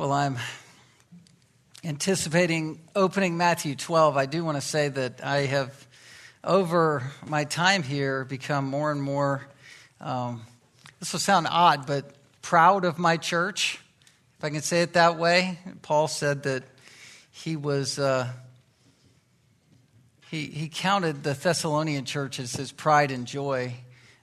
Well, I'm anticipating opening Matthew 12. I do want to say that I have, over my time here, become more and more, um, this will sound odd, but proud of my church, if I can say it that way. Paul said that he was. Uh, he, he counted the Thessalonian church as his pride and joy.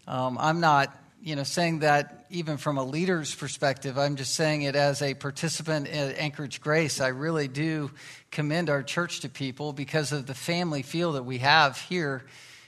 Um, I'm not you know, saying that even from a leader's perspective. I'm just saying it as a participant at Anchorage Grace. I really do commend our church to people because of the family feel that we have here.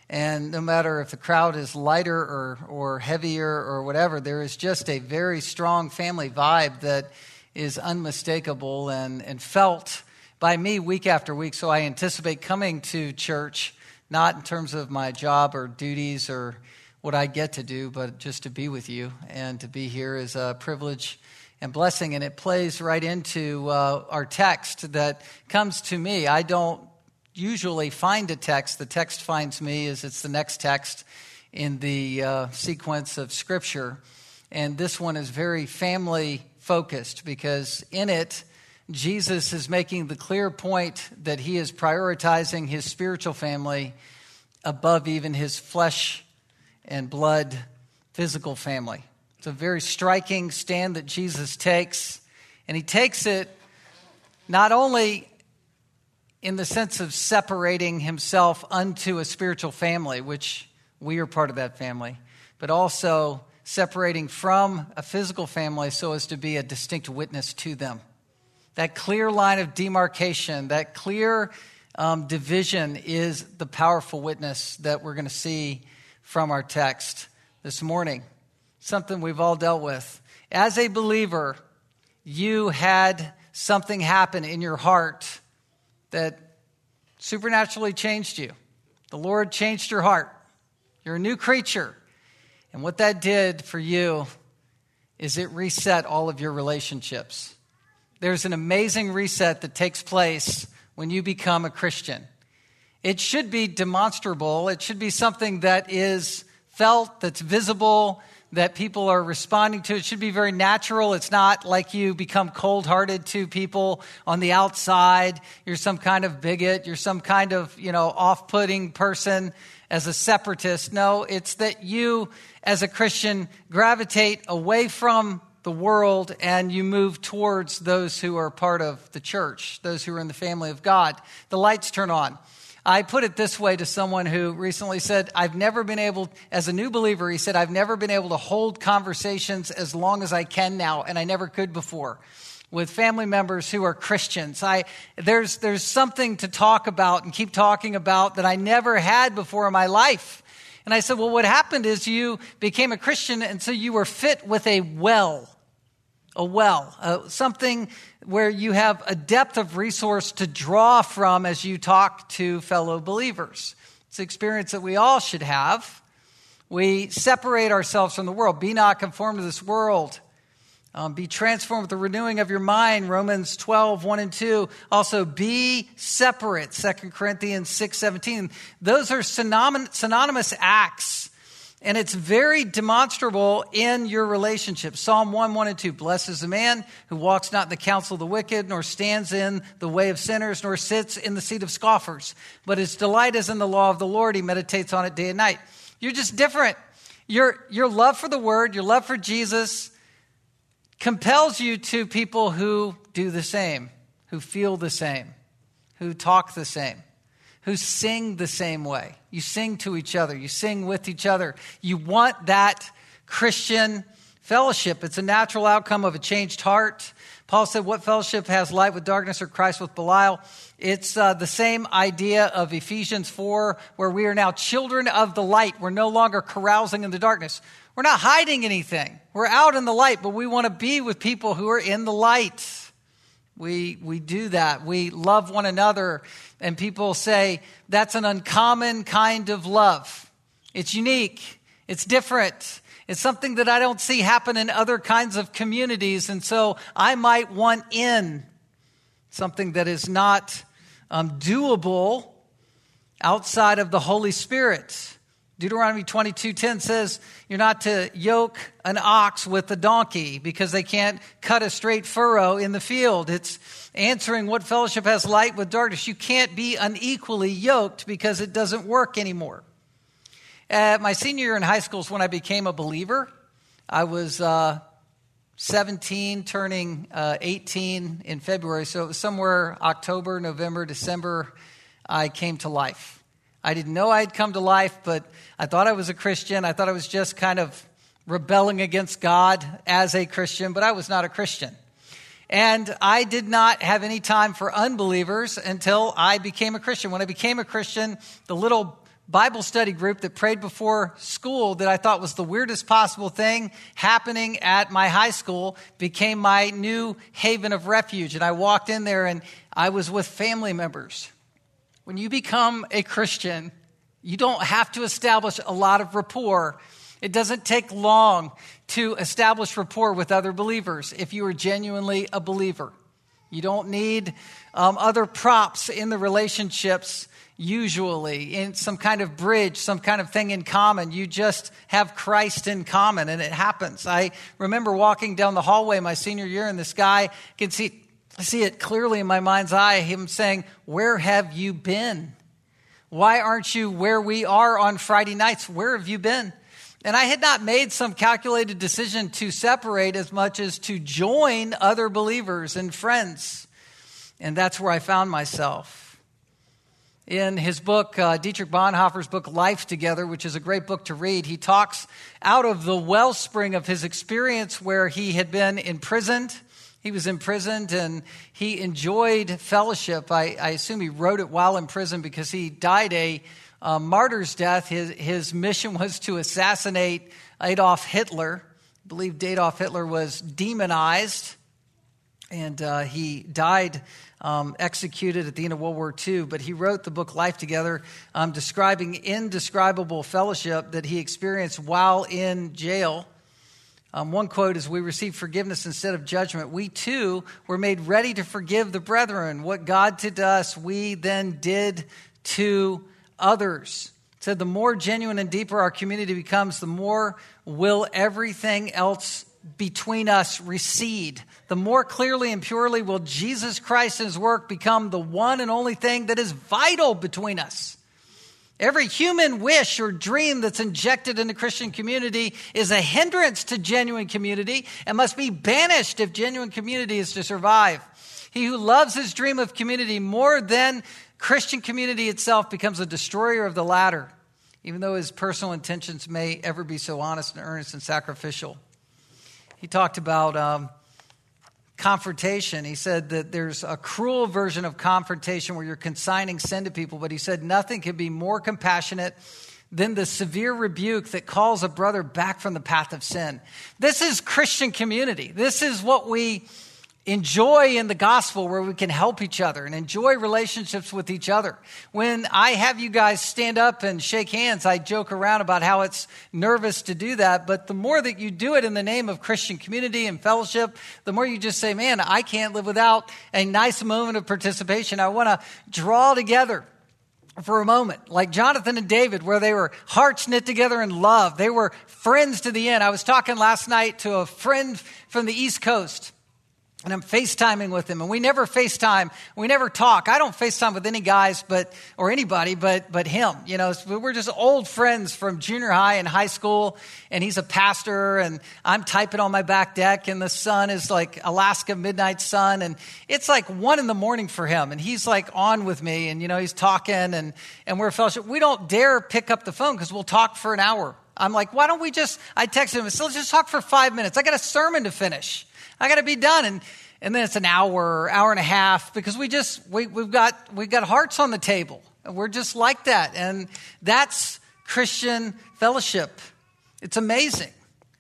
And no matter if the crowd is lighter or, or heavier or whatever, there is just a very strong family vibe that is unmistakable and, and felt by me week after week. So I anticipate coming to church, not in terms of my job or duties or what I get to do, but just to be with you and to be here is a privilege and blessing. And it plays right into uh, our text that comes to me. I don't usually find a text, the text finds me as it's the next text in the uh, sequence of Scripture. And this one is very family focused because in it, Jesus is making the clear point that he is prioritizing his spiritual family above even his flesh and blood physical family. It's a very striking stand that Jesus takes, and he takes it not only in the sense of separating himself unto a spiritual family, which we are part of that family, but also separating from a physical family so as to be a distinct witness to them. That clear line of demarcation, that clear um, division is the powerful witness that we're going to see from our text this morning. Something we've all dealt with. As a believer, you had something happen in your heart that supernaturally changed you. The Lord changed your heart. You're a new creature. And what that did for you is it reset all of your relationships. There's an amazing reset that takes place when you become a Christian. It should be demonstrable. It should be something that is felt, that's visible, that people are responding to. It should be very natural. It's not like you become cold hearted to people on the outside. You're some kind of bigot. You're some kind of, you know, off putting person as a separatist. No, it's that you, as a Christian, gravitate away from the world and you move towards those who are part of the church, those who are in the family of God. The lights turn on. I put it this way to someone who recently said, I've never been able, as a new believer, he said, I've never been able to hold conversations as long as I can now, and I never could before with family members who are Christians. I, there's, there's something to talk about and keep talking about that I never had before in my life. And I said, Well, what happened is you became a Christian, and so you were fit with a well a well, uh, something where you have a depth of resource to draw from as you talk to fellow believers. It's an experience that we all should have. We separate ourselves from the world. Be not conformed to this world. Um, be transformed with the renewing of your mind, Romans 12, 1 and 2. Also, be separate, 2 Corinthians 6, 17. Those are synonymous acts and it's very demonstrable in your relationship. Psalm 1, 1 and 2. Blessed is the man who walks not in the counsel of the wicked, nor stands in the way of sinners, nor sits in the seat of scoffers. But his delight is in the law of the Lord. He meditates on it day and night. You're just different. Your, your love for the word, your love for Jesus compels you to people who do the same, who feel the same, who talk the same who sing the same way. You sing to each other, you sing with each other. You want that Christian fellowship. It's a natural outcome of a changed heart. Paul said, What fellowship has light with darkness or Christ with Belial? It's uh, the same idea of Ephesians 4, where we are now children of the light. We're no longer carousing in the darkness. We're not hiding anything. We're out in the light, but we want to be with people who are in the light. We, we do that. We love one another. And people say that's an uncommon kind of love. It's unique. It's different. It's something that I don't see happen in other kinds of communities. And so I might want in something that is not um, doable outside of the Holy Spirit. Deuteronomy 22:10 says you're not to yoke an ox with a donkey because they can't cut a straight furrow in the field. It's answering what fellowship has light with darkness. You can't be unequally yoked because it doesn't work anymore. At my senior year in high school is when I became a believer. I was uh, 17, turning uh, 18 in February. So it was somewhere October, November, December, I came to life. I didn't know I'd come to life, but I thought I was a Christian. I thought I was just kind of rebelling against God as a Christian, but I was not a Christian. And I did not have any time for unbelievers until I became a Christian. When I became a Christian, the little Bible study group that prayed before school that I thought was the weirdest possible thing happening at my high school became my new haven of refuge. And I walked in there and I was with family members. When you become a Christian, you don't have to establish a lot of rapport. It doesn't take long to establish rapport with other believers if you are genuinely a believer. You don't need um, other props in the relationships usually in some kind of bridge, some kind of thing in common. You just have Christ in common, and it happens. I remember walking down the hallway my senior year, and this guy could see, see it clearly in my mind's eye, him saying, Where have you been? Why aren't you where we are on Friday nights? Where have you been? And I had not made some calculated decision to separate as much as to join other believers and friends. And that's where I found myself in his book, uh, Dietrich Bonhoeffer's book, Life Together, which is a great book to read, he talks out of the wellspring of his experience where he had been imprisoned. He was imprisoned and he enjoyed fellowship. I, I assume he wrote it while in prison because he died a uh, martyr's death. His, his mission was to assassinate Adolf Hitler. I believe Adolf Hitler was demonized and uh, he died um, executed at the end of World War II, but he wrote the book Life Together, um, describing indescribable fellowship that he experienced while in jail. Um, one quote is We receive forgiveness instead of judgment. We too were made ready to forgive the brethren. What God did to us, we then did to others. said the more genuine and deeper our community becomes, the more will everything else between us recede, the more clearly and purely will Jesus Christ and his work become the one and only thing that is vital between us. Every human wish or dream that's injected in the Christian community is a hindrance to genuine community and must be banished if genuine community is to survive. He who loves his dream of community more than Christian community itself becomes a destroyer of the latter, even though his personal intentions may ever be so honest and earnest and sacrificial. He talked about um, confrontation. He said that there's a cruel version of confrontation where you're consigning sin to people, but he said nothing can be more compassionate than the severe rebuke that calls a brother back from the path of sin. This is Christian community. This is what we enjoy in the gospel where we can help each other and enjoy relationships with each other. When I have you guys stand up and shake hands, I joke around about how it's nervous to do that. But the more that you do it in the name of Christian community and fellowship, the more you just say, man, I can't live without a nice moment of participation. I want to draw together for a moment, like Jonathan and David, where they were hearts knit together in love. They were friends to the end. I was talking last night to a friend from the East Coast and I'm FaceTiming with him, and we never FaceTime. We never talk. I don't FaceTime with any guys, but or anybody, but but him. You know, we're just old friends from junior high and high school. And he's a pastor, and I'm typing on my back deck, and the sun is like Alaska midnight sun, and it's like one in the morning for him, and he's like on with me, and you know he's talking, and and we're fellowship. We don't dare pick up the phone because we'll talk for an hour. I'm like, why don't we just? I texted him, so let's just talk for five minutes. I got a sermon to finish. I got to be done. And, and then it's an hour, hour and a half because we just, we, we've got, we've got hearts on the table. We're just like that. And that's Christian fellowship. It's amazing.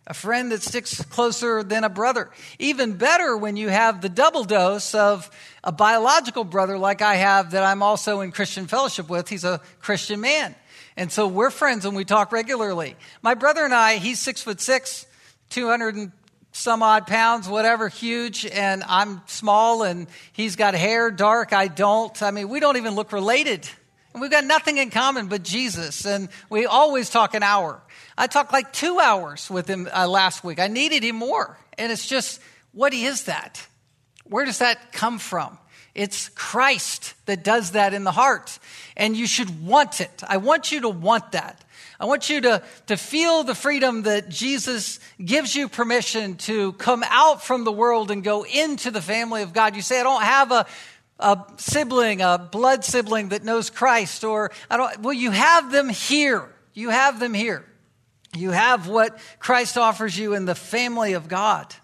A friend that sticks closer than a brother. Even better when you have the double dose of a biological brother like I have that I'm also in Christian fellowship with. He's a Christian man. And so we're friends and we talk regularly. My brother and I, he's six foot six, 200 some odd pounds, whatever, huge, and I'm small, and he's got hair dark, I don't. I mean, we don't even look related. And we've got nothing in common but Jesus. And we always talk an hour. I talked like two hours with him uh, last week. I needed him more. And it's just, what is that? Where does that come from? It's Christ that does that in the heart. And you should want it. I want you to want that. I want you to, to feel the freedom that Jesus gives you permission to come out from the world and go into the family of God. You say, I don't have a, a sibling, a blood sibling that knows Christ, or I don't, well, you have them here. You have them here. You have what Christ offers you in the family of God.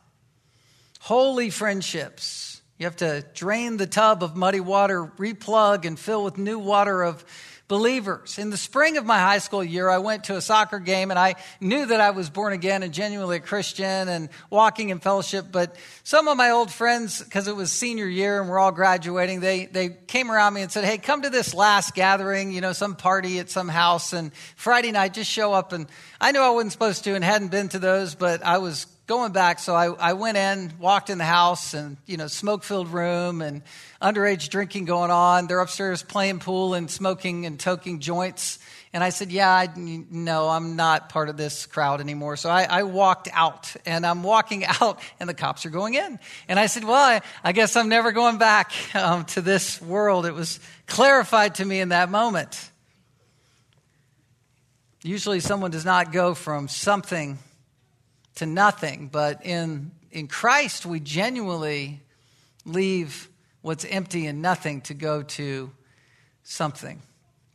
Holy friendships. You have to drain the tub of muddy water, replug, and fill with new water of believers. In the spring of my high school year, I went to a soccer game and I knew that I was born again and genuinely a Christian and walking in fellowship. But some of my old friends, because it was senior year and we're all graduating, they, they came around me and said, Hey, come to this last gathering, you know, some party at some house. And Friday night, just show up. And I knew I wasn't supposed to and hadn't been to those, but I was going back, so I, I went in, walked in the house, and you know, smoke filled room and underage drinking going on. They're upstairs playing pool and smoking and toking joints. And I said, Yeah, I, no, I'm not part of this crowd anymore. So I, I, walked out, and I'm walking out, and the cops are going in. And I said, Well, I, I guess I'm never going back um, to this world. It was clarified to me in that moment. Usually, someone does not go from something to nothing. But in, in Christ, we genuinely leave what's empty and nothing to go to something.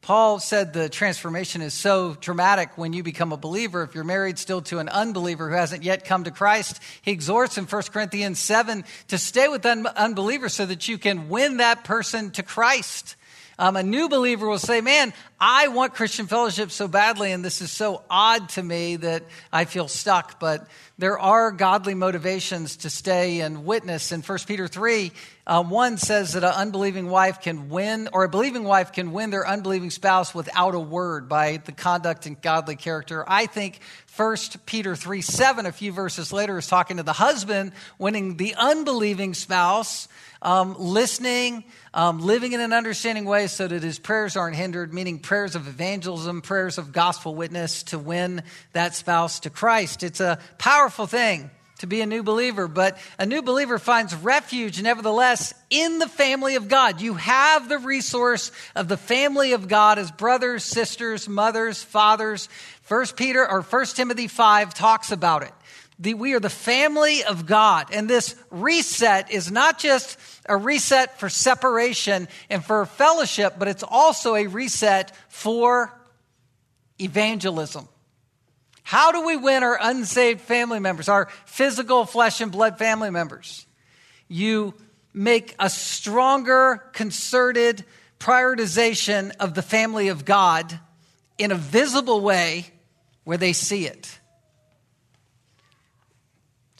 Paul said the transformation is so dramatic when you become a believer. If you're married still to an unbeliever who hasn't yet come to Christ, he exhorts in 1 Corinthians 7 to stay with un- unbelievers so that you can win that person to Christ. Um, a new believer will say, Man, I want Christian fellowship so badly, and this is so odd to me that I feel stuck. But there are godly motivations to stay and witness. In 1 Peter 3, um, 1 says that an unbelieving wife can win, or a believing wife can win their unbelieving spouse without a word by the conduct and godly character. I think 1 Peter 3 7, a few verses later, is talking to the husband winning the unbelieving spouse um, listening, um, living in an understanding way so that his prayers aren't hindered, meaning prayers of evangelism, prayers of gospel witness to win that spouse to Christ. It's a powerful thing to be a new believer, but a new believer finds refuge, nevertheless, in the family of God. You have the resource of the family of God as brothers, sisters, mothers, fathers. First Peter or First Timothy 5 talks about it the, we are the family of God. And this reset is not just a reset for separation and for fellowship, but it's also a reset for evangelism. How do we win our unsaved family members, our physical flesh and blood family members? You make a stronger, concerted prioritization of the family of God in a visible way where they see it.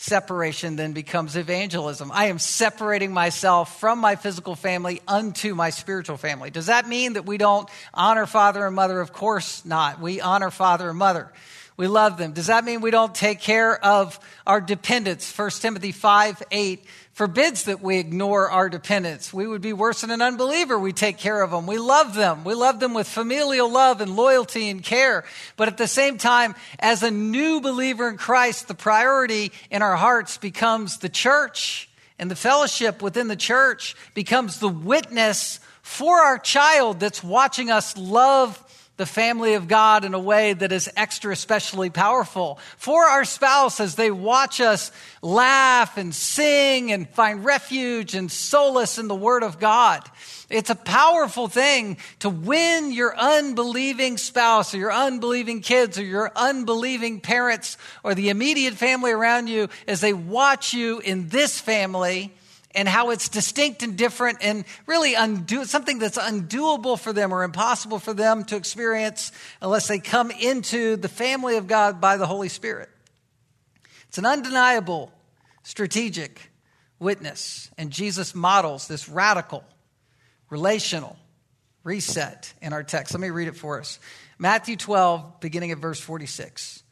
Separation then becomes evangelism. I am separating myself from my physical family unto my spiritual family. Does that mean that we don't honor father and mother? Of course not. We honor father and mother. We love them. Does that mean we don't take care of our dependents? 1 Timothy 5 8 forbids that we ignore our dependents. We would be worse than an unbeliever. We take care of them. We love them. We love them with familial love and loyalty and care. But at the same time, as a new believer in Christ, the priority in our hearts becomes the church and the fellowship within the church becomes the witness for our child that's watching us love the family of God in a way that is extra especially powerful. For our spouse as they watch us laugh and sing and find refuge and solace in the Word of God. It's a powerful thing to win your unbelieving spouse or your unbelieving kids or your unbelieving parents or the immediate family around you as they watch you in this family and how it's distinct and different and really undo, something that's undoable for them or impossible for them to experience unless they come into the family of God by the Holy Spirit. It's an undeniable strategic witness, and Jesus models this radical, relational reset in our text. Let me read it for us. Matthew 12, beginning at verse 46.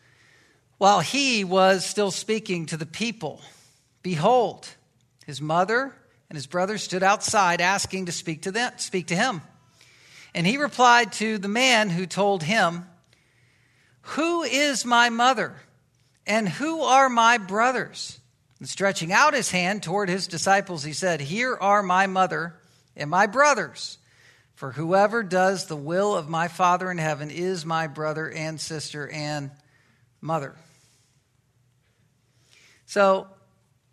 While he was still speaking to the people, behold, his mother and his brothers stood outside asking to speak to them, speak to him. And he replied to the man who told him, Who is my mother? And who are my brothers? And stretching out his hand toward his disciples, he said, Here are my mother and my brothers. For whoever does the will of my Father in heaven is my brother and sister and mother. So,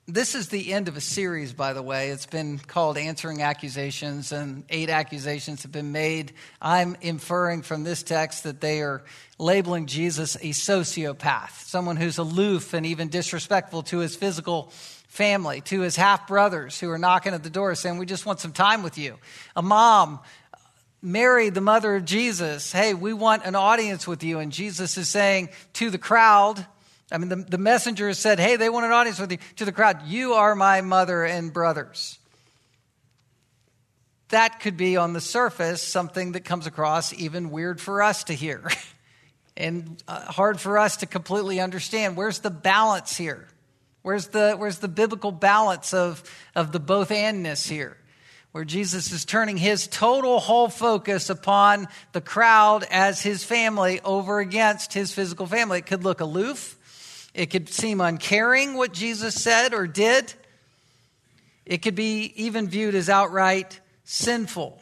this is the end of a series, by the way. It's been called Answering Accusations, and eight accusations have been made. I'm inferring from this text that they are labeling Jesus a sociopath, someone who's aloof and even disrespectful to his physical family, to his half brothers who are knocking at the door saying, We just want some time with you. A mom, Mary, the mother of Jesus, Hey, we want an audience with you. And Jesus is saying to the crowd, I mean, the, the messenger said, Hey, they want an audience with you. To the crowd, You are my mother and brothers. That could be on the surface something that comes across even weird for us to hear and uh, hard for us to completely understand. Where's the balance here? Where's the, where's the biblical balance of, of the both andness here? Where Jesus is turning his total whole focus upon the crowd as his family over against his physical family. It could look aloof, it could seem uncaring what Jesus said or did. It could be even viewed as outright sinful.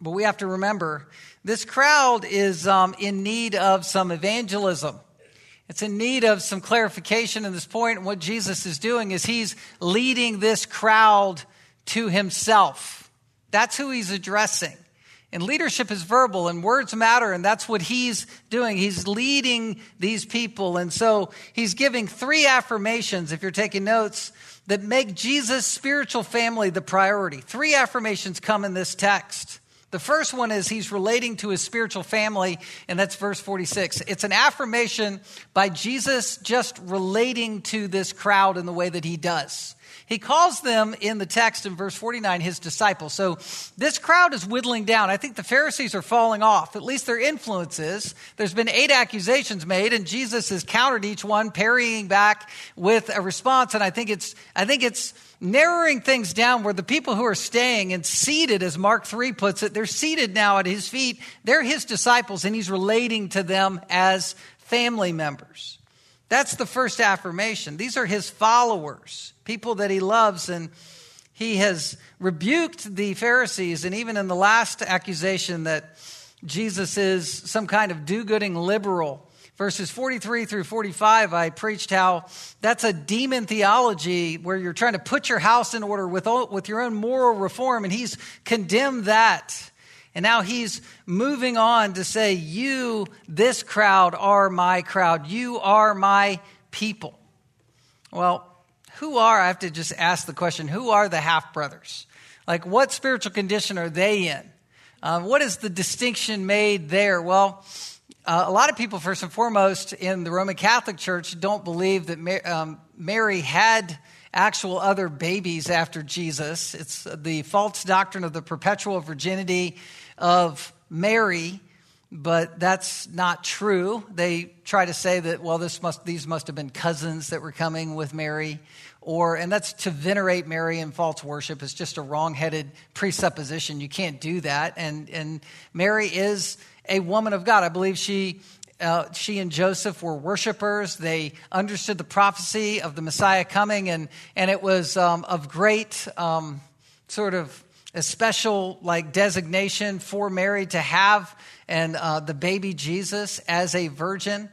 But we have to remember this crowd is um, in need of some evangelism. It's in need of some clarification in this point. What Jesus is doing is he's leading this crowd to himself. That's who he's addressing. And leadership is verbal and words matter, and that's what he's doing. He's leading these people. And so he's giving three affirmations, if you're taking notes, that make Jesus' spiritual family the priority. Three affirmations come in this text. The first one is he's relating to his spiritual family, and that's verse 46. It's an affirmation by Jesus just relating to this crowd in the way that he does. He calls them in the text in verse 49 his disciples. So this crowd is whittling down. I think the Pharisees are falling off, at least their influence is. There's been eight accusations made, and Jesus has countered each one, parrying back with a response. And I think it's, I think it's, narrowing things down where the people who are staying and seated, as Mark 3 puts it, they're seated now at his feet. They're his disciples, and he's relating to them as family members. That's the first affirmation. These are his followers, people that he loves, and he has rebuked the Pharisees. And even in the last accusation that Jesus is some kind of do gooding liberal, verses 43 through 45, I preached how that's a demon theology where you're trying to put your house in order with, with your own moral reform, and he's condemned that. And now he's moving on to say, You, this crowd, are my crowd. You are my people. Well, who are, I have to just ask the question, who are the half brothers? Like, what spiritual condition are they in? Um, what is the distinction made there? Well, uh, a lot of people, first and foremost, in the Roman Catholic Church, don't believe that um, Mary had actual other babies after Jesus. It's the false doctrine of the perpetual virginity of Mary, but that's not true. They try to say that, well, this must, these must have been cousins that were coming with Mary. Or, and that's to venerate Mary in false worship is just a wrong-headed presupposition. You can't do that. And, and Mary is a woman of God. I believe she uh, she and Joseph were worshipers. They understood the prophecy of the Messiah coming, and, and it was um, of great um, sort of a special like designation for Mary to have and uh, the baby Jesus as a virgin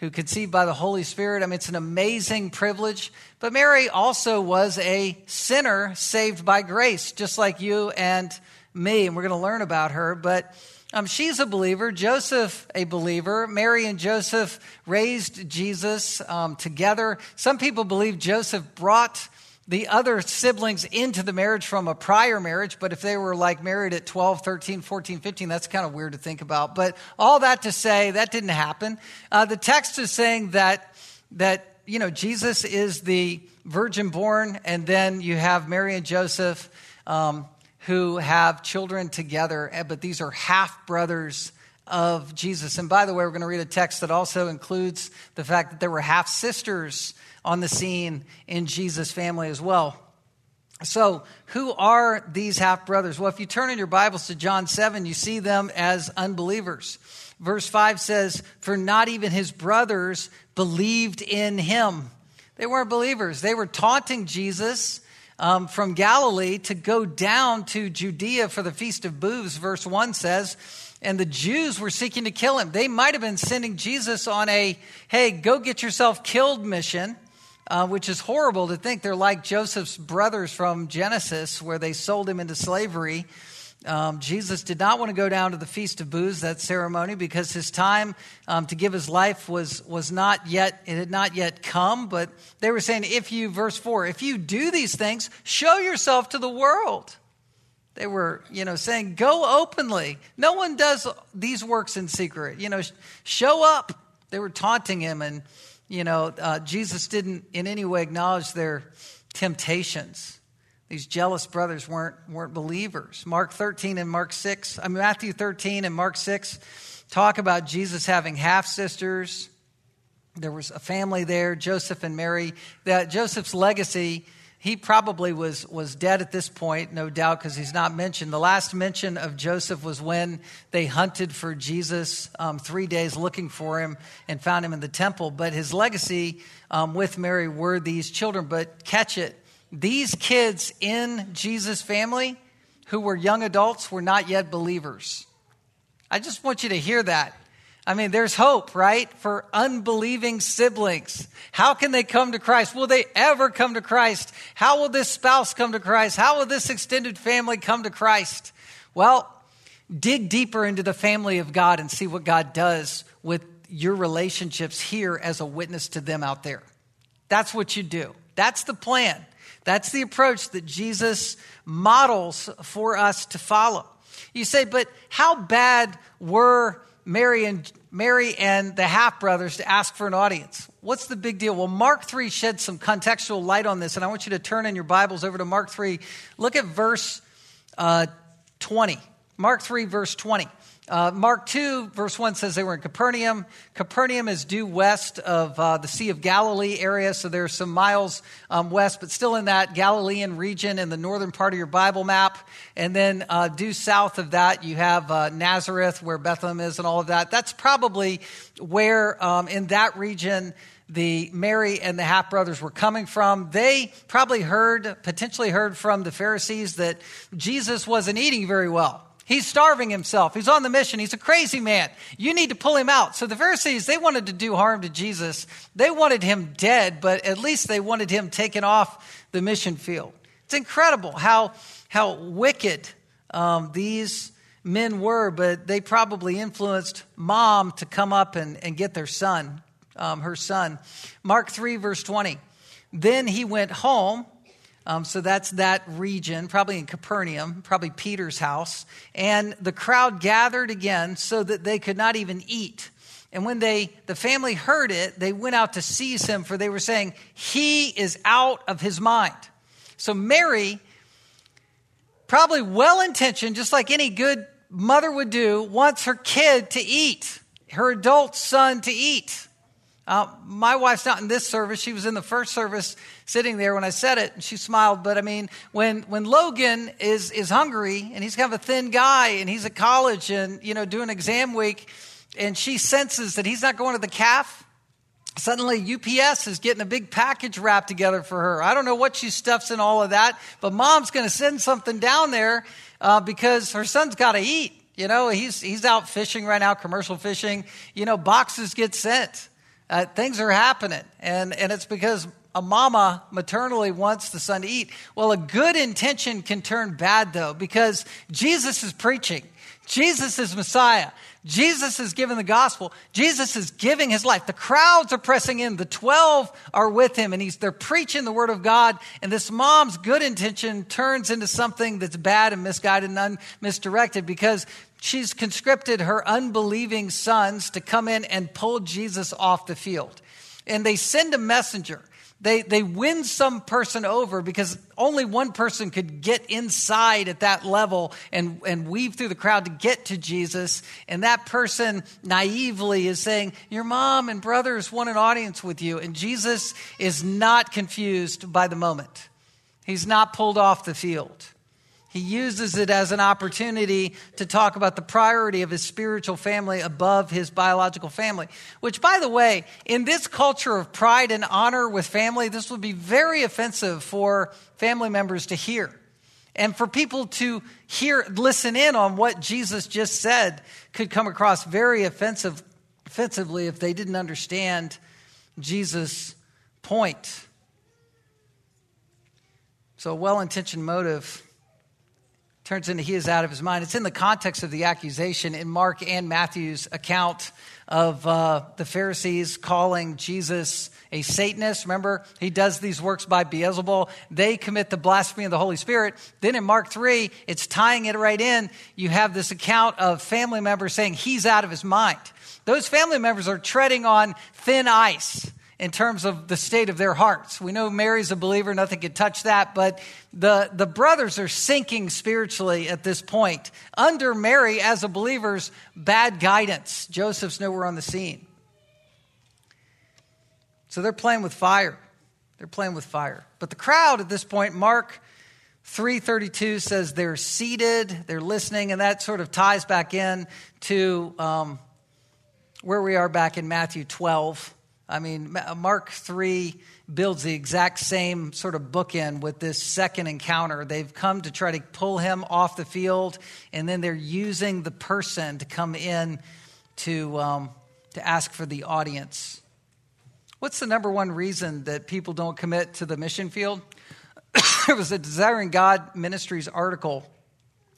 who conceived by the Holy Spirit. I mean, it's an amazing privilege. But Mary also was a sinner saved by grace, just like you and me. And we're going to learn about her. But um, she's a believer. Joseph, a believer. Mary and Joseph raised Jesus um, together. Some people believe Joseph brought the other siblings into the marriage from a prior marriage, but if they were like married at 12, 13, 14, 15, that's kind of weird to think about. But all that to say, that didn't happen. Uh, the text is saying that, that, you know, Jesus is the virgin born, and then you have Mary and Joseph um, who have children together, eh, but these are half brothers of Jesus. And by the way, we're going to read a text that also includes the fact that there were half sisters on the scene in Jesus' family as well. So, who are these half brothers? Well, if you turn in your Bibles to John 7, you see them as unbelievers. Verse 5 says, For not even his brothers believed in him. They weren't believers. They were taunting Jesus um, from Galilee to go down to Judea for the Feast of Booths, verse 1 says. And the Jews were seeking to kill him. They might have been sending Jesus on a, hey, go get yourself killed mission uh, which is horrible to think they're like Joseph's brothers from Genesis, where they sold him into slavery. Um, Jesus did not want to go down to the Feast of Booths, that ceremony, because his time um, to give his life was, was not yet, it had not yet come. But they were saying, if you, verse 4, if you do these things, show yourself to the world. They were, you know, saying, go openly. No one does these works in secret. You know, show up. They were taunting him and you know, uh, Jesus didn't in any way acknowledge their temptations. These jealous brothers weren't, weren't believers. Mark 13 and Mark 6, I mean, Matthew 13 and Mark 6 talk about Jesus having half sisters. There was a family there, Joseph and Mary. That Joseph's legacy he probably was, was dead at this point, no doubt, because he's not mentioned. The last mention of Joseph was when they hunted for Jesus um, three days looking for him and found him in the temple. But his legacy um, with Mary were these children. But catch it these kids in Jesus' family who were young adults were not yet believers. I just want you to hear that. I mean, there's hope, right? For unbelieving siblings. How can they come to Christ? Will they ever come to Christ? How will this spouse come to Christ? How will this extended family come to Christ? Well, dig deeper into the family of God and see what God does with your relationships here as a witness to them out there. That's what you do. That's the plan. That's the approach that Jesus models for us to follow. You say, but how bad were Mary and Mary and the half brothers to ask for an audience. What's the big deal? Well, Mark 3 sheds some contextual light on this, and I want you to turn in your Bibles over to Mark 3. Look at verse uh, 20. Mark 3, verse 20. Uh, Mark 2, verse 1 says they were in Capernaum. Capernaum is due west of uh, the Sea of Galilee area, so there's some miles um, west, but still in that Galilean region in the northern part of your Bible map. And then uh, due south of that, you have uh, Nazareth, where Bethlehem is, and all of that. That's probably where um, in that region the Mary and the half brothers were coming from. They probably heard, potentially heard from the Pharisees that Jesus wasn't eating very well. He's starving himself. He's on the mission. He's a crazy man. You need to pull him out. So the Pharisees, they wanted to do harm to Jesus. They wanted him dead, but at least they wanted him taken off the mission field. It's incredible how, how wicked um, these men were, but they probably influenced mom to come up and, and get their son, um, her son. Mark 3, verse 20. Then he went home um, so that's that region, probably in Capernaum, probably Peter's house. And the crowd gathered again so that they could not even eat. And when they, the family heard it, they went out to seize him, for they were saying, He is out of his mind. So Mary, probably well intentioned, just like any good mother would do, wants her kid to eat, her adult son to eat. Uh, my wife's not in this service. She was in the first service sitting there when I said it, and she smiled. But I mean, when, when Logan is, is hungry and he's kind of a thin guy and he's at college and, you know, doing exam week, and she senses that he's not going to the calf, suddenly UPS is getting a big package wrapped together for her. I don't know what she stuffs in all of that, but mom's going to send something down there uh, because her son's got to eat. You know, he's, he's out fishing right now, commercial fishing. You know, boxes get sent. Uh, things are happening. And, and it's because a mama maternally wants the son to eat. Well, a good intention can turn bad, though, because Jesus is preaching. Jesus is Messiah. Jesus is giving the gospel. Jesus is giving his life. The crowds are pressing in. The 12 are with him and he's, they're preaching the word of God. And this mom's good intention turns into something that's bad and misguided and misdirected because she's conscripted her unbelieving sons to come in and pull Jesus off the field. And they send a messenger. They, they win some person over because only one person could get inside at that level and, and weave through the crowd to get to Jesus. And that person naively is saying, Your mom and brothers want an audience with you. And Jesus is not confused by the moment. He's not pulled off the field. He uses it as an opportunity to talk about the priority of his spiritual family above his biological family. Which, by the way, in this culture of pride and honor with family, this would be very offensive for family members to hear. And for people to hear, listen in on what Jesus just said could come across very offensive, offensively if they didn't understand Jesus' point. So, a well intentioned motive turns into he is out of his mind. It's in the context of the accusation in Mark and Matthew's account of uh, the Pharisees calling Jesus a Satanist. Remember, he does these works by Beelzebul. They commit the blasphemy of the Holy Spirit. Then in Mark 3, it's tying it right in. You have this account of family members saying he's out of his mind. Those family members are treading on thin ice in terms of the state of their hearts. We know Mary's a believer, nothing can touch that, but the, the brothers are sinking spiritually at this point under Mary as a believer's bad guidance. Joseph's nowhere on the scene. So they're playing with fire. They're playing with fire. But the crowd at this point, Mark 332 says they're seated, they're listening, and that sort of ties back in to um, where we are back in Matthew 12 I mean, Mark 3 builds the exact same sort of bookend with this second encounter. They've come to try to pull him off the field, and then they're using the person to come in to, um, to ask for the audience. What's the number one reason that people don't commit to the mission field? it was a Desiring God Ministries article.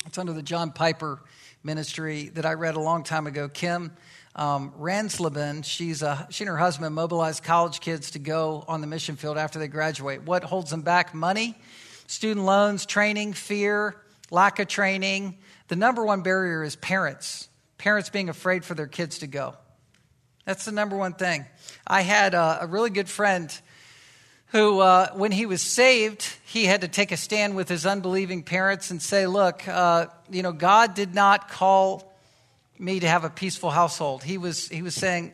It's under the John Piper ministry that I read a long time ago. Kim um, Ransleben, she's a, she and her husband mobilized college kids to go on the mission field after they graduate. What holds them back? Money, student loans, training, fear, lack of training. The number one barrier is parents. Parents being afraid for their kids to go. That's the number one thing. I had a, a really good friend who, uh, when he was saved, he had to take a stand with his unbelieving parents and say, Look, uh, you know, God did not call me to have a peaceful household. He was, he was saying,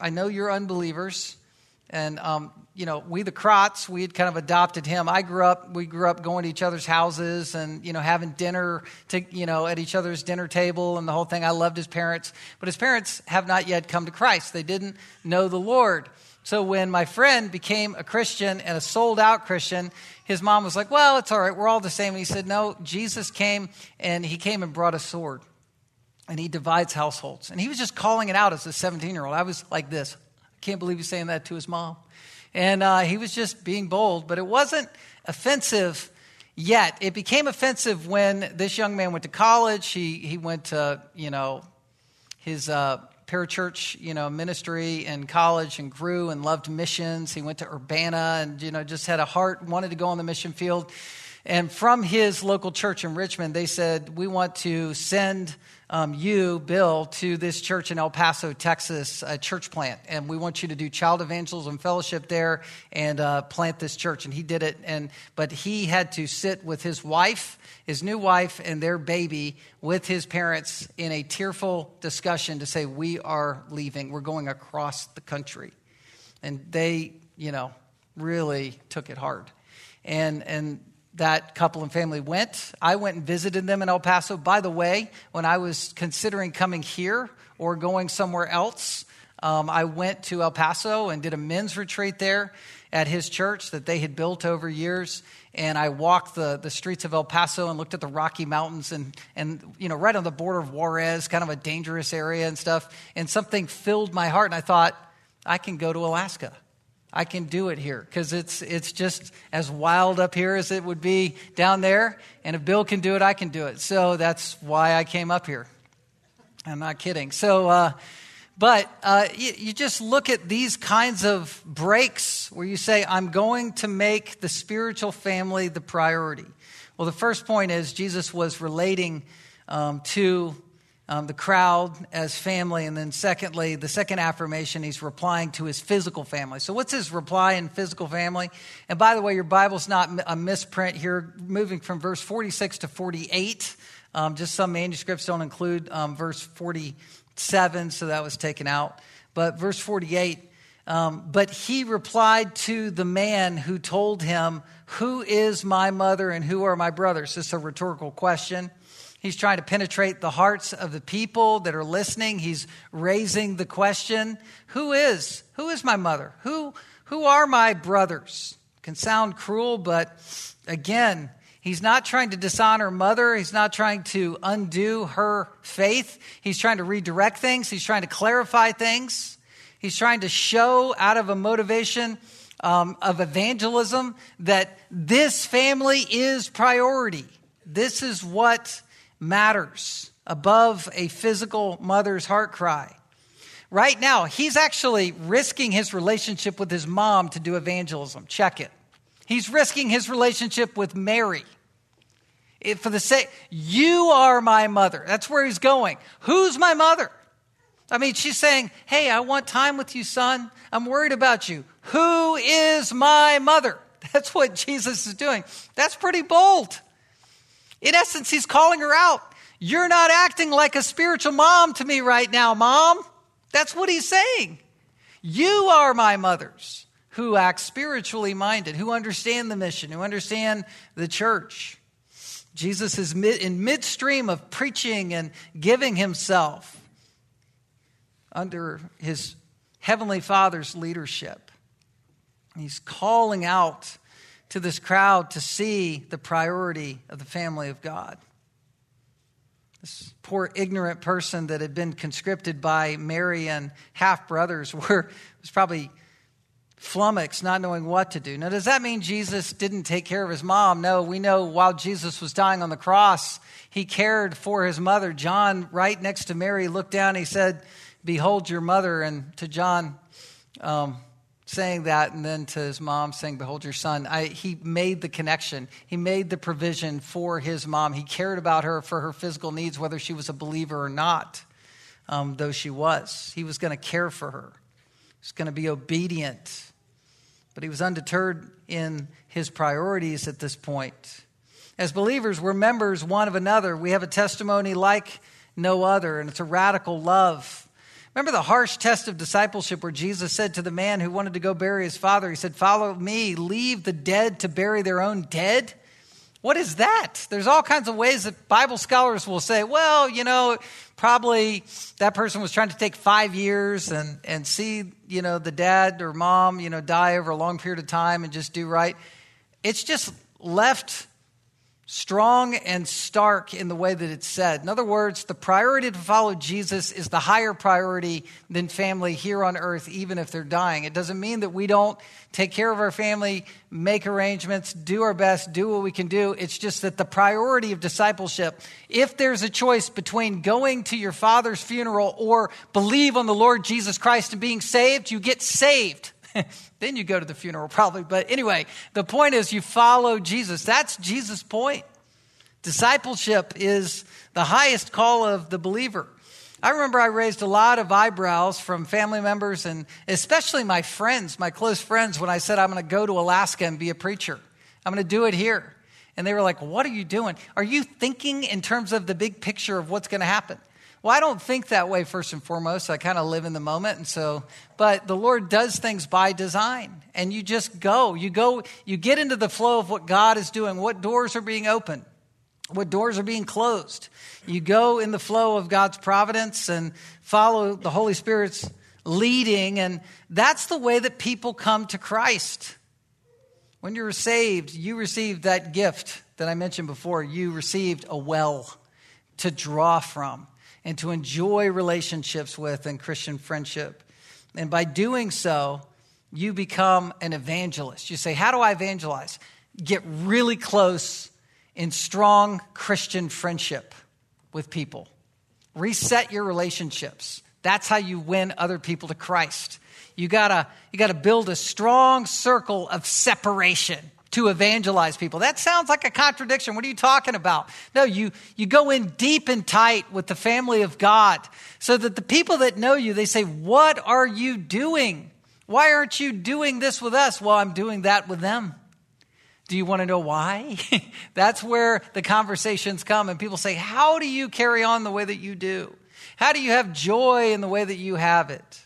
I know you're unbelievers. And, um, you know, we the Krotz, we had kind of adopted him. I grew up, we grew up going to each other's houses and, you know, having dinner to, you know, at each other's dinner table and the whole thing. I loved his parents. But his parents have not yet come to Christ. They didn't know the Lord. So when my friend became a Christian and a sold out Christian, his mom was like, well, it's all right. We're all the same. And he said, no, Jesus came and he came and brought a sword and he divides households. And he was just calling it out as a 17 year old. I was like this. I can't believe he's saying that to his mom. And uh, he was just being bold, but it wasn't offensive yet. It became offensive when this young man went to college. He, he went to, you know, his uh, parachurch, you know, ministry in college and grew and loved missions. He went to Urbana and, you know, just had a heart, wanted to go on the mission field. And from his local church in Richmond, they said, We want to send um, you, Bill, to this church in El Paso, Texas, a church plant. And we want you to do child evangelism fellowship there and uh, plant this church. And he did it. And, but he had to sit with his wife, his new wife, and their baby with his parents in a tearful discussion to say, We are leaving. We're going across the country. And they, you know, really took it hard. And, and that couple and family went. I went and visited them in El Paso. By the way, when I was considering coming here or going somewhere else, um, I went to El Paso and did a men's retreat there at his church that they had built over years. And I walked the, the streets of El Paso and looked at the Rocky Mountains and, and, you know, right on the border of Juarez, kind of a dangerous area and stuff. And something filled my heart. And I thought, I can go to Alaska. I can do it here because it's, it's just as wild up here as it would be down there. And if Bill can do it, I can do it. So that's why I came up here. I'm not kidding. So, uh, but uh, you, you just look at these kinds of breaks where you say, I'm going to make the spiritual family the priority. Well, the first point is Jesus was relating um, to um, the crowd as family. And then, secondly, the second affirmation, he's replying to his physical family. So, what's his reply in physical family? And by the way, your Bible's not a misprint here, moving from verse 46 to 48. Um, just some manuscripts don't include um, verse 47, so that was taken out. But verse 48, um, but he replied to the man who told him, Who is my mother and who are my brothers? This is a rhetorical question. He's trying to penetrate the hearts of the people that are listening. He's raising the question, who is? Who is my mother? Who who are my brothers? Can sound cruel, but again, he's not trying to dishonor mother. He's not trying to undo her faith. He's trying to redirect things. He's trying to clarify things. He's trying to show out of a motivation um, of evangelism that this family is priority. This is what matters above a physical mother's heart cry. Right now, he's actually risking his relationship with his mom to do evangelism. Check it. He's risking his relationship with Mary. If for the sake, you are my mother. That's where he's going. Who's my mother? I mean, she's saying, Hey, I want time with you, son. I'm worried about you. Who is my mother? That's what Jesus is doing. That's pretty bold. In essence, he's calling her out. You're not acting like a spiritual mom to me right now, mom. That's what he's saying. You are my mothers who act spiritually minded, who understand the mission, who understand the church. Jesus is in midstream of preaching and giving himself under his heavenly Father's leadership. He's calling out to this crowd to see the priority of the family of God. This poor ignorant person that had been conscripted by Mary and half brothers was probably flummoxed, not knowing what to do. Now, does that mean Jesus didn't take care of his mom? No, we know while Jesus was dying on the cross, he cared for his mother. John, right next to Mary, looked down. He said, "Behold your mother." And to John, um, saying that and then to his mom saying behold your son. I, he made the connection. He made the provision for his mom. He cared about her for her physical needs whether she was a believer or not um, though she was. He was going to care for her. He was going to be obedient. But he was undeterred in his priorities at this point. As believers we're members one of another. We have a testimony like no other and it's a radical love Remember the harsh test of discipleship where Jesus said to the man who wanted to go bury his father, He said, Follow me, leave the dead to bury their own dead? What is that? There's all kinds of ways that Bible scholars will say, well, you know, probably that person was trying to take five years and, and see, you know, the dad or mom, you know, die over a long period of time and just do right. It's just left strong and stark in the way that it's said. In other words, the priority to follow Jesus is the higher priority than family here on earth, even if they're dying. It doesn't mean that we don't take care of our family, make arrangements, do our best, do what we can do. It's just that the priority of discipleship, if there's a choice between going to your father's funeral or believe on the Lord Jesus Christ and being saved, you get saved. then you go to the funeral, probably. But anyway, the point is you follow Jesus. That's Jesus' point. Discipleship is the highest call of the believer. I remember I raised a lot of eyebrows from family members and especially my friends, my close friends, when I said I'm going to go to Alaska and be a preacher. I'm going to do it here. And they were like, What are you doing? Are you thinking in terms of the big picture of what's going to happen? Well, I don't think that way first and foremost. I kind of live in the moment. And so, but the Lord does things by design. And you just go. You go, you get into the flow of what God is doing, what doors are being opened, what doors are being closed. You go in the flow of God's providence and follow the Holy Spirit's leading. And that's the way that people come to Christ. When you were saved, you received that gift that I mentioned before. You received a well to draw from and to enjoy relationships with and Christian friendship. And by doing so, you become an evangelist. You say, How do I evangelize? Get really close in strong Christian friendship with people. Reset your relationships. That's how you win other people to Christ. You gotta, you gotta build a strong circle of separation to evangelize people. That sounds like a contradiction. What are you talking about? No, you, you go in deep and tight with the family of God so that the people that know you, they say, What are you doing? Why aren't you doing this with us? Well, I'm doing that with them. Do you want to know why? That's where the conversations come, and people say, How do you carry on the way that you do? How do you have joy in the way that you have it?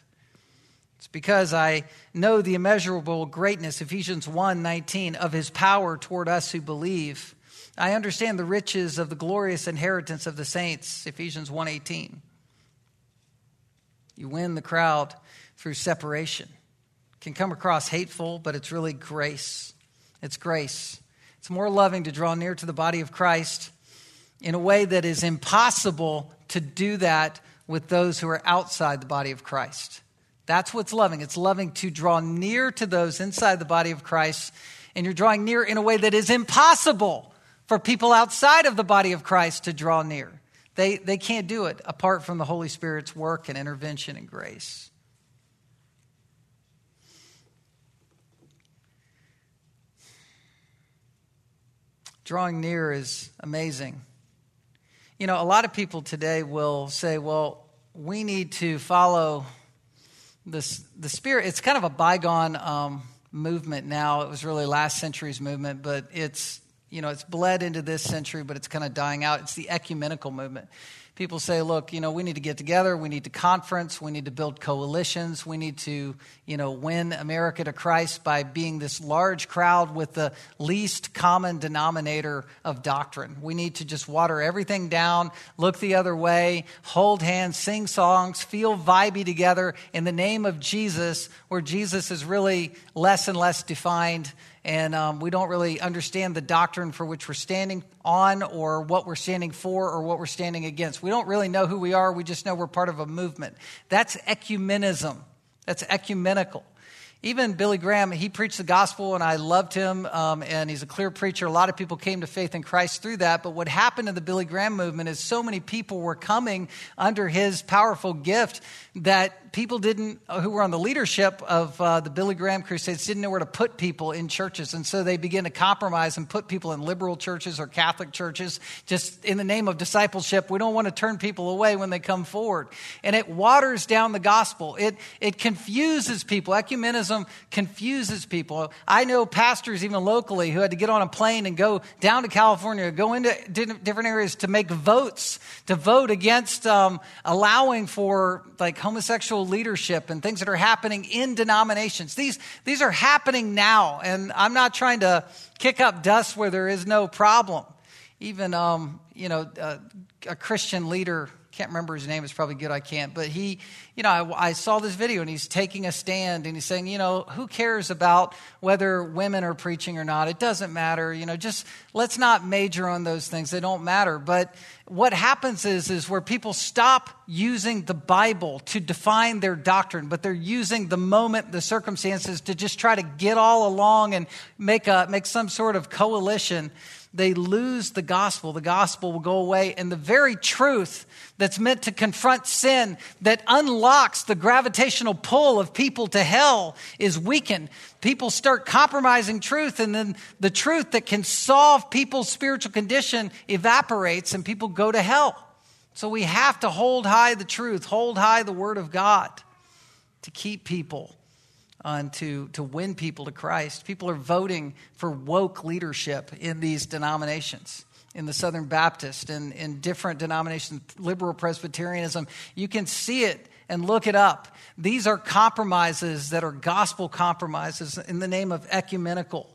Because I know the immeasurable greatness, Ephesians 1 19, of his power toward us who believe. I understand the riches of the glorious inheritance of the saints, Ephesians 1 18. You win the crowd through separation. can come across hateful, but it's really grace. It's grace. It's more loving to draw near to the body of Christ in a way that is impossible to do that with those who are outside the body of Christ. That's what's loving. It's loving to draw near to those inside the body of Christ, and you're drawing near in a way that is impossible for people outside of the body of Christ to draw near. They, they can't do it apart from the Holy Spirit's work and intervention and grace. Drawing near is amazing. You know, a lot of people today will say, well, we need to follow this, the Spirit, it's kind of a bygone um, movement now. It was really last century's movement, but it's, you know, it's bled into this century, but it's kind of dying out. It's the ecumenical movement people say, look, you know, we need to get together, we need to conference, we need to build coalitions, we need to, you know, win America to Christ by being this large crowd with the least common denominator of doctrine. We need to just water everything down, look the other way, hold hands, sing songs, feel vibey together in the name of Jesus, where Jesus is really less and less defined and um, we don't really understand the doctrine for which we're standing on or what we're standing for or what we're standing against. We don't really know who we are, we just know we're part of a movement. That's ecumenism, that's ecumenical even Billy Graham, he preached the gospel and I loved him, um, and he's a clear preacher. A lot of people came to faith in Christ through that. But what happened in the Billy Graham movement is so many people were coming under his powerful gift that people didn't, who were on the leadership of uh, the Billy Graham Crusades, didn't know where to put people in churches. And so they began to compromise and put people in liberal churches or Catholic churches just in the name of discipleship. We don't want to turn people away when they come forward. And it waters down the gospel, it, it confuses people. Ecumenism confuses people. I know pastors, even locally, who had to get on a plane and go down to California, go into different areas to make votes, to vote against um, allowing for like homosexual leadership and things that are happening in denominations. These, these are happening now, and I'm not trying to kick up dust where there is no problem. Even, um, you know, uh, a Christian leader can't remember his name. It's probably good I can't. But he, you know, I, I, saw this video and he's taking a stand and he's saying, you know, who cares about whether women are preaching or not? It doesn't matter. You know, just let's not major on those things. They don't matter. But what happens is, is where people stop using the Bible to define their doctrine, but they're using the moment, the circumstances to just try to get all along and make a, make some sort of coalition they lose the gospel. The gospel will go away, and the very truth that's meant to confront sin, that unlocks the gravitational pull of people to hell, is weakened. People start compromising truth, and then the truth that can solve people's spiritual condition evaporates, and people go to hell. So we have to hold high the truth, hold high the word of God to keep people on to, to win people to Christ. People are voting for woke leadership in these denominations, in the Southern Baptist and in different denominations, liberal Presbyterianism. You can see it and look it up. These are compromises that are gospel compromises in the name of ecumenical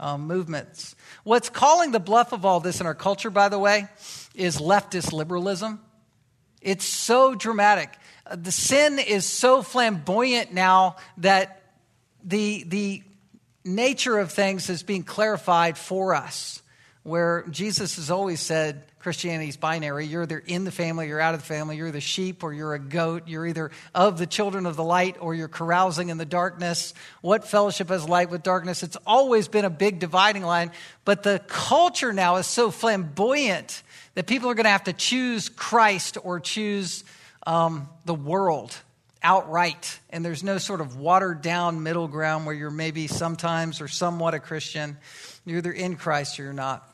um, movements. What's calling the bluff of all this in our culture, by the way, is leftist liberalism. It's so dramatic. Uh, the sin is so flamboyant now that the, the nature of things is being clarified for us, where Jesus has always said Christianity is binary. You're either in the family, you're out of the family, you're the sheep or you're a goat, you're either of the children of the light or you're carousing in the darkness. What fellowship has light with darkness? It's always been a big dividing line, but the culture now is so flamboyant that people are going to have to choose Christ or choose um, the world outright, and there's no sort of watered down middle ground where you're maybe sometimes or somewhat a Christian. You're either in Christ or you're not.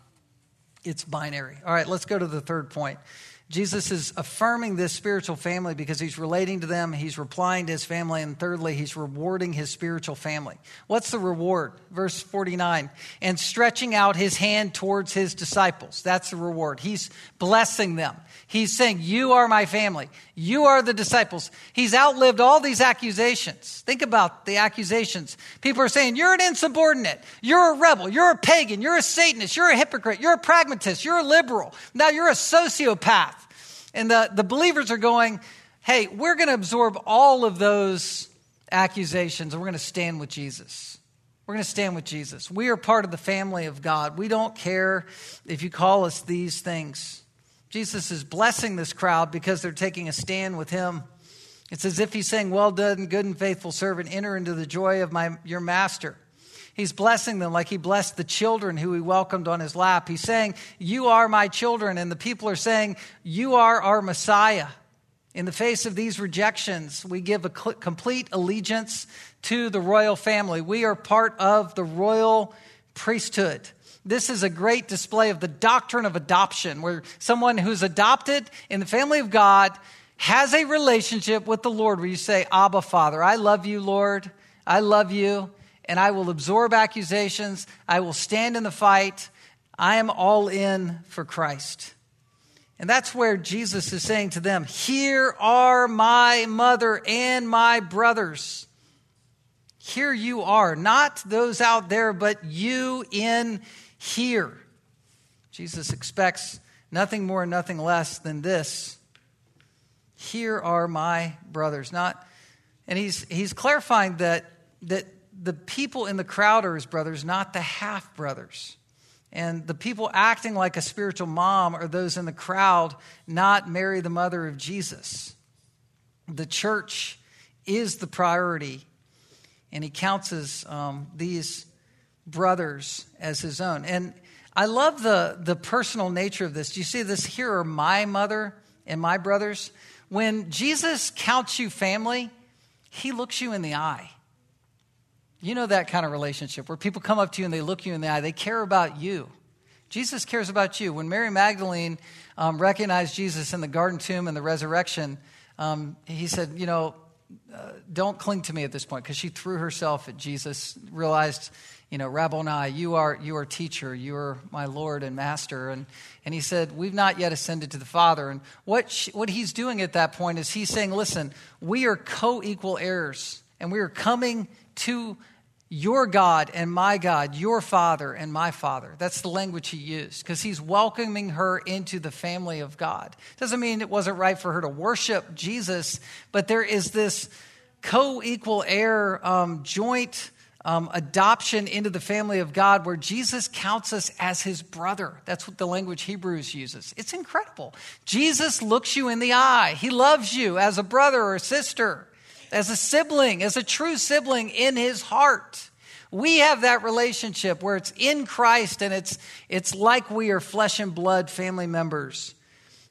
It's binary. All right, let's go to the third point. Jesus is affirming this spiritual family because he's relating to them, he's replying to his family, and thirdly, he's rewarding his spiritual family. What's the reward? Verse 49 and stretching out his hand towards his disciples. That's the reward. He's blessing them. He's saying, You are my family. You are the disciples. He's outlived all these accusations. Think about the accusations. People are saying, You're an insubordinate. You're a rebel. You're a pagan. You're a Satanist. You're a hypocrite. You're a pragmatist. You're a liberal. Now you're a sociopath. And the, the believers are going, Hey, we're going to absorb all of those accusations and we're going to stand with Jesus. We're going to stand with Jesus. We are part of the family of God. We don't care if you call us these things. Jesus is blessing this crowd because they're taking a stand with him. It's as if he's saying, Well done, good and faithful servant, enter into the joy of my, your master. He's blessing them like he blessed the children who he welcomed on his lap. He's saying, You are my children. And the people are saying, You are our Messiah. In the face of these rejections, we give a complete allegiance to the royal family. We are part of the royal priesthood. This is a great display of the doctrine of adoption, where someone who's adopted in the family of God has a relationship with the Lord where you say, Abba, Father, I love you, Lord. I love you, and I will absorb accusations. I will stand in the fight. I am all in for Christ. And that's where Jesus is saying to them, Here are my mother and my brothers. Here you are, not those out there, but you in here. Jesus expects nothing more, and nothing less than this. Here are my brothers. Not, and he's, he's clarifying that, that the people in the crowd are his brothers, not the half brothers. And the people acting like a spiritual mom are those in the crowd, not Mary, the mother of Jesus. The church is the priority, and he counts as um, these brothers as his own. And I love the, the personal nature of this. Do you see this? Here are my mother and my brothers. When Jesus counts you family, he looks you in the eye. You know that kind of relationship where people come up to you and they look you in the eye. They care about you. Jesus cares about you. When Mary Magdalene um, recognized Jesus in the garden tomb and the resurrection, um, he said, You know, uh, don't cling to me at this point because she threw herself at Jesus, realized you know, Rabboni, you are, you are teacher, you are my Lord and Master. And, and he said, We've not yet ascended to the Father. And what, she, what he's doing at that point is he's saying, Listen, we are co equal heirs, and we are coming to your God and my God, your Father and my Father. That's the language he used because he's welcoming her into the family of God. Doesn't mean it wasn't right for her to worship Jesus, but there is this co equal heir, um, joint um, adoption into the family of God where Jesus counts us as his brother. That's what the language Hebrews uses. It's incredible. Jesus looks you in the eye, he loves you as a brother or sister, as a sibling, as a true sibling in his heart. We have that relationship where it's in Christ and it's, it's like we are flesh and blood family members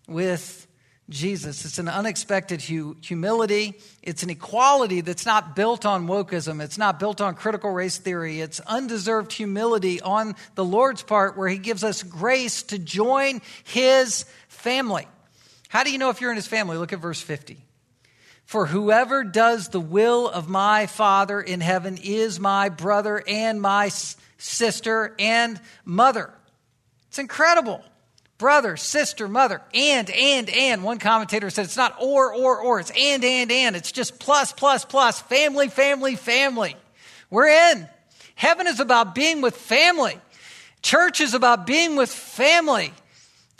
with Jesus. It's an unexpected hu- humility. It's an equality that's not built on wokeism. It's not built on critical race theory. It's undeserved humility on the Lord's part where He gives us grace to join His family. How do you know if you're in His family? Look at verse 50. For whoever does the will of my Father in heaven is my brother and my sister and mother. It's incredible brother, sister, mother, and, and, and. One commentator said it's not or, or, or. It's and, and, and. It's just plus, plus, plus. Family, family, family. We're in. Heaven is about being with family. Church is about being with family.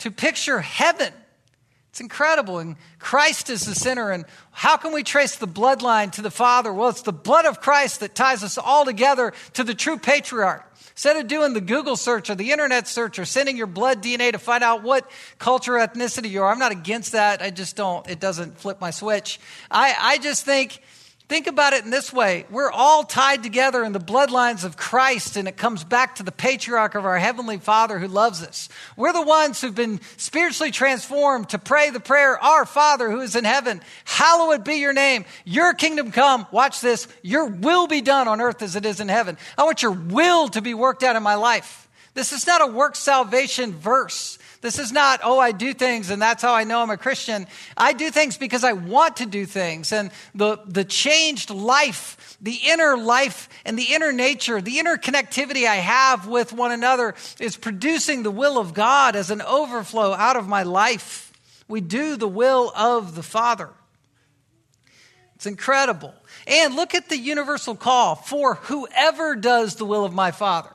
To picture heaven. It's incredible. And Christ is the center. And how can we trace the bloodline to the Father? Well, it's the blood of Christ that ties us all together to the true patriarch. Instead of doing the Google search or the internet search or sending your blood DNA to find out what culture, ethnicity you are, I'm not against that. I just don't, it doesn't flip my switch. I, I just think Think about it in this way. We're all tied together in the bloodlines of Christ, and it comes back to the patriarch of our Heavenly Father who loves us. We're the ones who've been spiritually transformed to pray the prayer, Our Father who is in heaven, hallowed be your name. Your kingdom come. Watch this. Your will be done on earth as it is in heaven. I want your will to be worked out in my life. This is not a work salvation verse. This is not, oh, I do things and that's how I know I'm a Christian. I do things because I want to do things. And the, the changed life, the inner life and the inner nature, the inner connectivity I have with one another is producing the will of God as an overflow out of my life. We do the will of the Father. It's incredible. And look at the universal call for whoever does the will of my Father.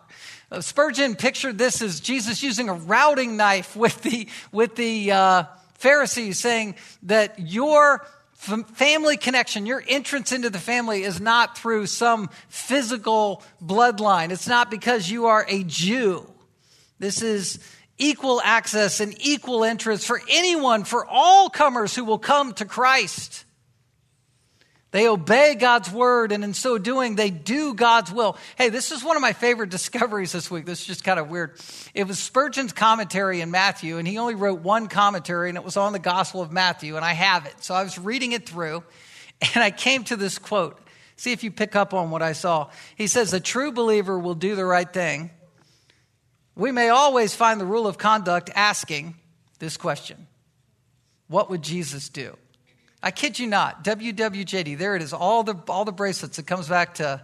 Uh, Spurgeon pictured this as Jesus using a routing knife with the, with the uh, Pharisees, saying that your family connection, your entrance into the family is not through some physical bloodline. It's not because you are a Jew. This is equal access and equal interest for anyone, for all comers who will come to Christ. They obey God's word, and in so doing, they do God's will. Hey, this is one of my favorite discoveries this week. This is just kind of weird. It was Spurgeon's commentary in Matthew, and he only wrote one commentary, and it was on the Gospel of Matthew, and I have it. So I was reading it through, and I came to this quote. See if you pick up on what I saw. He says, A true believer will do the right thing. We may always find the rule of conduct asking this question What would Jesus do? I kid you not. WWJD, there it is. All the, all the bracelets. It comes back to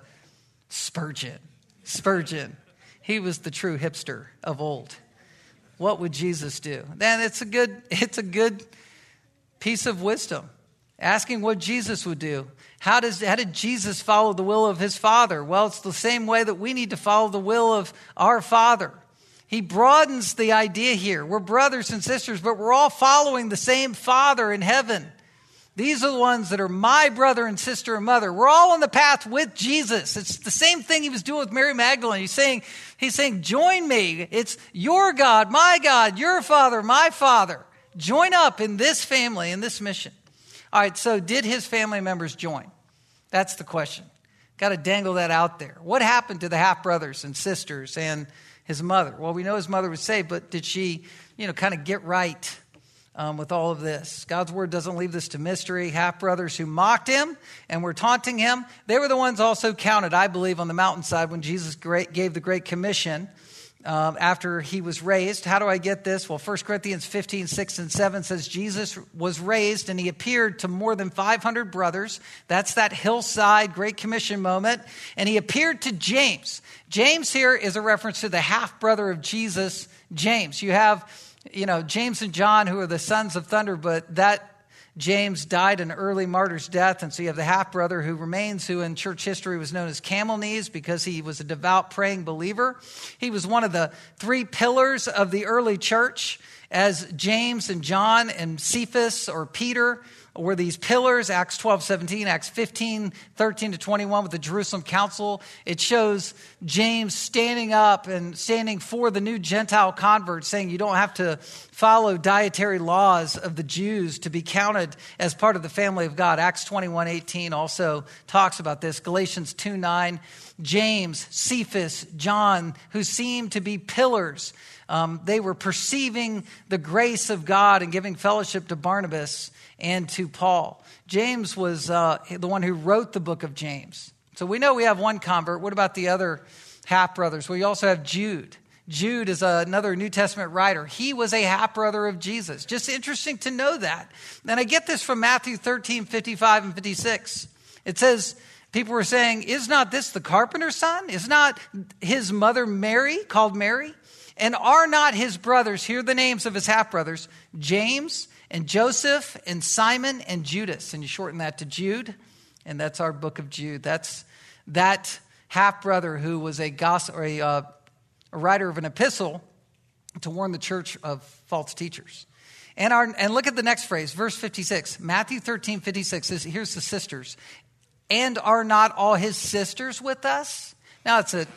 Spurgeon. Spurgeon. He was the true hipster of old. What would Jesus do? Then it's a good, it's a good piece of wisdom. Asking what Jesus would do. How, does, how did Jesus follow the will of his Father? Well, it's the same way that we need to follow the will of our Father. He broadens the idea here. We're brothers and sisters, but we're all following the same Father in heaven. These are the ones that are my brother and sister and mother. We're all on the path with Jesus. It's the same thing he was doing with Mary Magdalene. He's saying, he's saying, join me. It's your God, my God, your father, my father. Join up in this family, in this mission. All right, so did his family members join? That's the question. Got to dangle that out there. What happened to the half brothers and sisters and his mother? Well, we know his mother was saved, but did she, you know, kind of get right um, with all of this. God's word doesn't leave this to mystery. Half brothers who mocked him and were taunting him, they were the ones also counted, I believe, on the mountainside when Jesus great, gave the Great Commission. Um, after he was raised. How do I get this? Well, 1 Corinthians 15, 6 and 7 says Jesus was raised and he appeared to more than 500 brothers. That's that hillside Great Commission moment. And he appeared to James. James here is a reference to the half brother of Jesus, James. You have you know, James and John, who are the sons of thunder, but that James died an early martyr's death. And so you have the half brother who remains, who in church history was known as camel knees because he was a devout praying believer. He was one of the three pillars of the early church, as James and John and Cephas or Peter were these pillars acts 12 17 acts 15 13 to 21 with the jerusalem council. It shows james standing up and standing for the new gentile converts saying you don't have to follow dietary laws of the jews to be counted as part of the family of god. Acts 21 18 also talks about this. Galatians 2 9 james cephas john who seem to be pillars um, they were perceiving the grace of God and giving fellowship to Barnabas and to Paul. James was uh, the one who wrote the book of James. So we know we have one convert. What about the other half brothers? We also have Jude. Jude is another New Testament writer. He was a half brother of Jesus. Just interesting to know that. And I get this from Matthew 13, 55 and 56. It says, People were saying, Is not this the carpenter's son? Is not his mother Mary called Mary? And are not his brothers, here are the names of his half brothers, James and Joseph and Simon and Judas. And you shorten that to Jude, and that's our book of Jude. That's that half brother who was a, gospel, or a, uh, a writer of an epistle to warn the church of false teachers. And, our, and look at the next phrase, verse 56. Matthew 13, 56 is here's the sisters. And are not all his sisters with us? Now it's an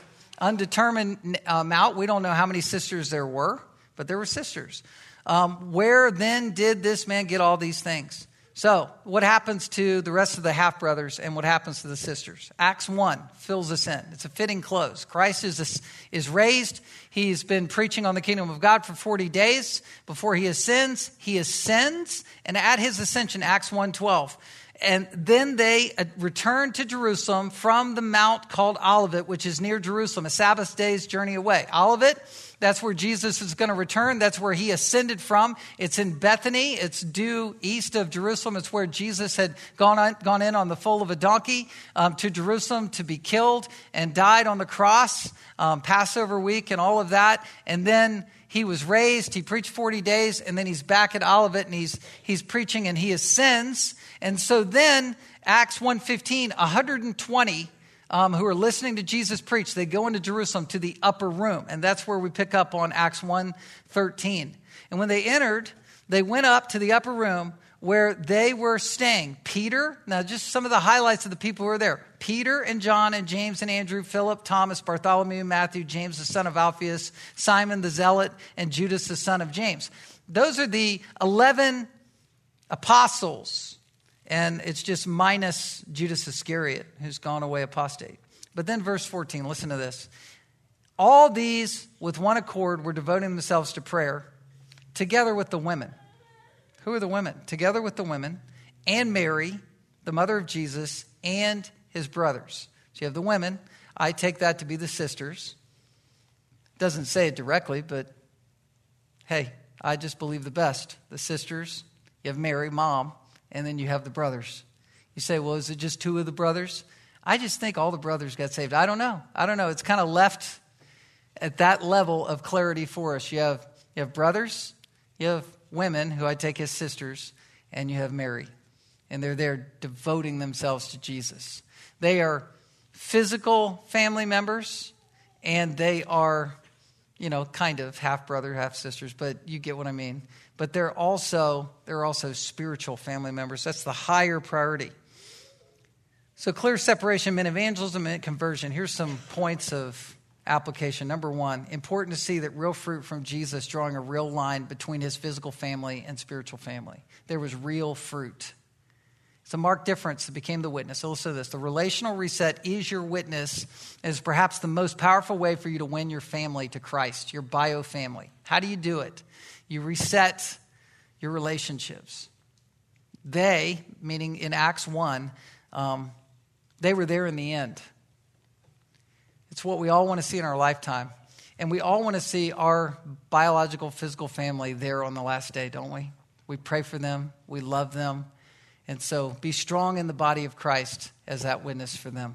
undetermined amount. We don't know how many sisters there were, but there were sisters. Um, where then did this man get all these things? So, what happens to the rest of the half brothers and what happens to the sisters? Acts 1 fills us in. It's a fitting close. Christ is, is raised. He's been preaching on the kingdom of God for 40 days. Before he ascends, he ascends. And at his ascension, Acts 1 12, and then they uh, returned to Jerusalem from the mount called Olivet, which is near Jerusalem, a Sabbath day's journey away. Olivet, that's where Jesus is going to return. That's where he ascended from. It's in Bethany. It's due east of Jerusalem. It's where Jesus had gone, on, gone in on the foal of a donkey um, to Jerusalem to be killed and died on the cross, um, Passover week, and all of that. And then he was raised, he preached 40 days, and then he's back at Olivet and he's, he's preaching and he ascends. And so then, Acts 1.15, 120 um, who are listening to Jesus preach, they go into Jerusalem to the upper room. And that's where we pick up on Acts 1.13. And when they entered, they went up to the upper room where they were staying. Peter, now just some of the highlights of the people who were there Peter and John and James and Andrew, Philip, Thomas, Bartholomew, Matthew, James the son of Alphaeus, Simon the Zealot, and Judas the son of James. Those are the 11 apostles. And it's just minus Judas Iscariot, who's gone away apostate. But then, verse 14, listen to this. All these, with one accord, were devoting themselves to prayer, together with the women who are the women? Together with the women and Mary, the mother of Jesus, and his brothers. So you have the women. I take that to be the sisters. Doesn't say it directly, but hey, I just believe the best. The sisters, you have Mary, mom, and then you have the brothers. You say, well, is it just two of the brothers? I just think all the brothers got saved. I don't know. I don't know. It's kind of left at that level of clarity for us. You have, you have brothers, you have women, who I take as sisters, and you have Mary. And they're there devoting themselves to Jesus. They are physical family members, and they are, you know, kind of half brother, half sisters, but you get what I mean. But they're also they're also spiritual family members. That's the higher priority. So clear separation meant evangelism and conversion. Here's some points of application. Number one, important to see that real fruit from Jesus drawing a real line between his physical family and spiritual family. There was real fruit. It's a marked difference that became the witness. So listen to this. The relational reset is your witness, is perhaps the most powerful way for you to win your family to Christ, your bio family. How do you do it? You reset your relationships. They, meaning in Acts 1, um, they were there in the end. It's what we all want to see in our lifetime. And we all want to see our biological, physical family there on the last day, don't we? We pray for them, we love them. And so be strong in the body of Christ as that witness for them.